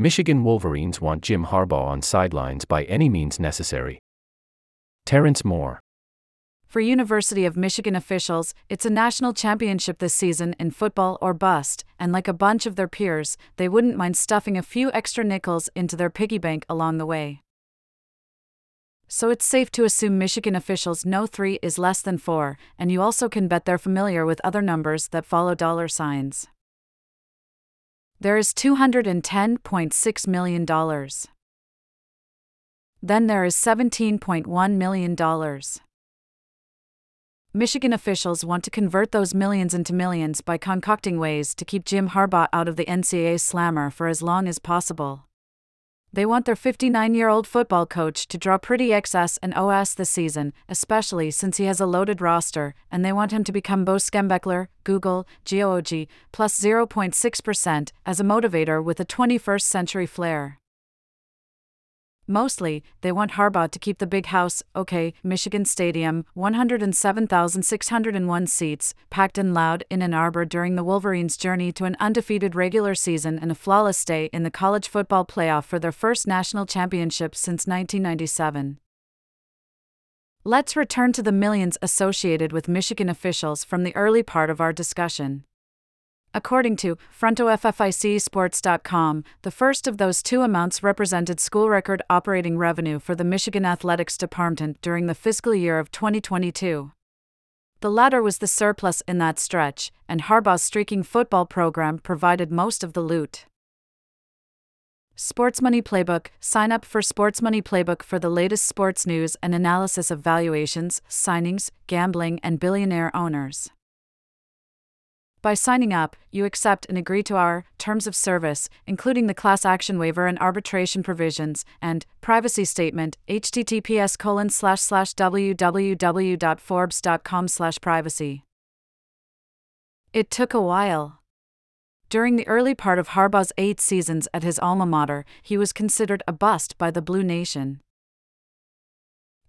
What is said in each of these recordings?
Michigan Wolverines want Jim Harbaugh on sidelines by any means necessary. Terence Moore. For University of Michigan officials, it's a national championship this season in football or bust, and like a bunch of their peers, they wouldn't mind stuffing a few extra nickels into their piggy bank along the way. So it's safe to assume Michigan officials know 3 is less than 4, and you also can bet they're familiar with other numbers that follow dollar signs. There is $210.6 million. Then there is $17.1 million. Michigan officials want to convert those millions into millions by concocting ways to keep Jim Harbaugh out of the NCAA slammer for as long as possible. They want their 59 year old football coach to draw pretty XS and OS this season, especially since he has a loaded roster, and they want him to become Bo Schembechler, Google, GOOG, plus 0.6% as a motivator with a 21st century flair. Mostly, they want Harbaugh to keep the big house, okay, Michigan Stadium, 107,601 seats, packed and loud in Ann Arbor during the Wolverines' journey to an undefeated regular season and a flawless stay in the college football playoff for their first national championship since 1997. Let's return to the millions associated with Michigan officials from the early part of our discussion. According to FrontOfficeSports.com, the first of those two amounts represented school record operating revenue for the Michigan Athletics Department during the fiscal year of 2022. The latter was the surplus in that stretch, and Harbaugh's streaking football program provided most of the loot. Sports Money Playbook Sign up for Sports Money Playbook for the latest sports news and analysis of valuations, signings, gambling, and billionaire owners. By signing up, you accept and agree to our terms of service, including the class action waiver and arbitration provisions, and privacy statement, https colon slash slash www.forbes.com slash privacy. It took a while. During the early part of Harbaugh's eight seasons at his alma mater, he was considered a bust by the Blue Nation.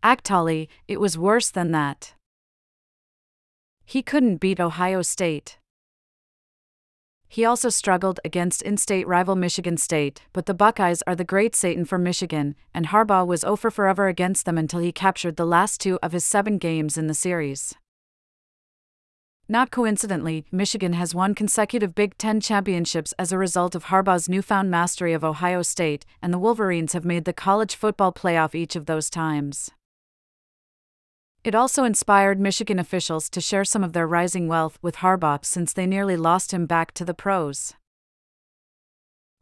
Actually, it was worse than that. He couldn't beat Ohio State. He also struggled against in state rival Michigan State, but the Buckeyes are the great Satan for Michigan, and Harbaugh was oh over forever against them until he captured the last two of his seven games in the series. Not coincidentally, Michigan has won consecutive Big Ten championships as a result of Harbaugh's newfound mastery of Ohio State, and the Wolverines have made the college football playoff each of those times. It also inspired Michigan officials to share some of their rising wealth with Harbaugh since they nearly lost him back to the pros.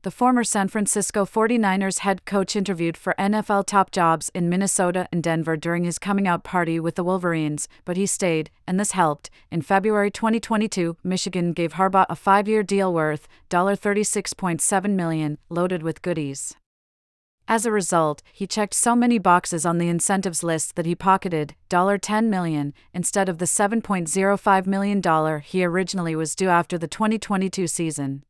The former San Francisco 49ers head coach interviewed for NFL top jobs in Minnesota and Denver during his coming out party with the Wolverines, but he stayed, and this helped. In February 2022, Michigan gave Harbaugh a five year deal worth 36.7 million, loaded with goodies. As a result, he checked so many boxes on the incentives list that he pocketed $10 million instead of the $7.05 million he originally was due after the 2022 season.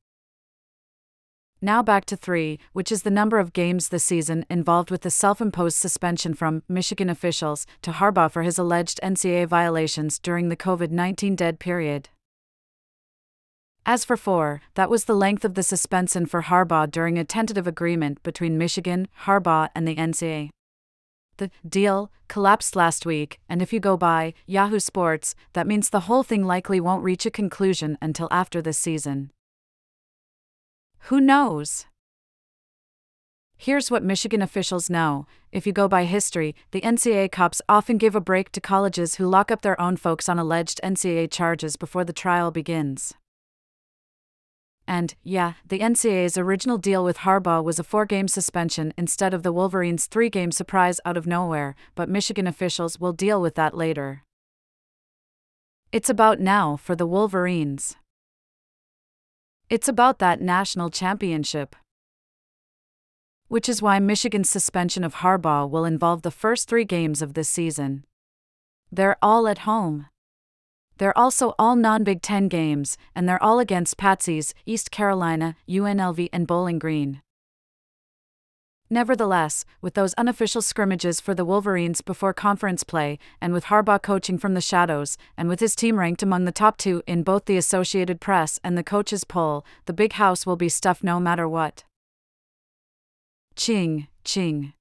Now back to three, which is the number of games this season involved with the self imposed suspension from Michigan officials to Harbaugh for his alleged NCAA violations during the COVID 19 dead period. As for four, that was the length of the suspension for Harbaugh during a tentative agreement between Michigan, Harbaugh, and the NCAA. The deal collapsed last week, and if you go by Yahoo Sports, that means the whole thing likely won't reach a conclusion until after this season. Who knows? Here's what Michigan officials know. If you go by history, the NCAA cops often give a break to colleges who lock up their own folks on alleged NCAA charges before the trial begins. And, yeah, the NCAA's original deal with Harbaugh was a four game suspension instead of the Wolverines' three game surprise out of nowhere, but Michigan officials will deal with that later. It's about now for the Wolverines. It's about that national championship. Which is why Michigan's suspension of Harbaugh will involve the first three games of this season. They're all at home. They're also all non Big Ten games, and they're all against Patsies, East Carolina, UNLV, and Bowling Green. Nevertheless, with those unofficial scrimmages for the Wolverines before conference play, and with Harbaugh coaching from the shadows, and with his team ranked among the top two in both the Associated Press and the coaches' poll, the big house will be stuffed no matter what. Ching, ching.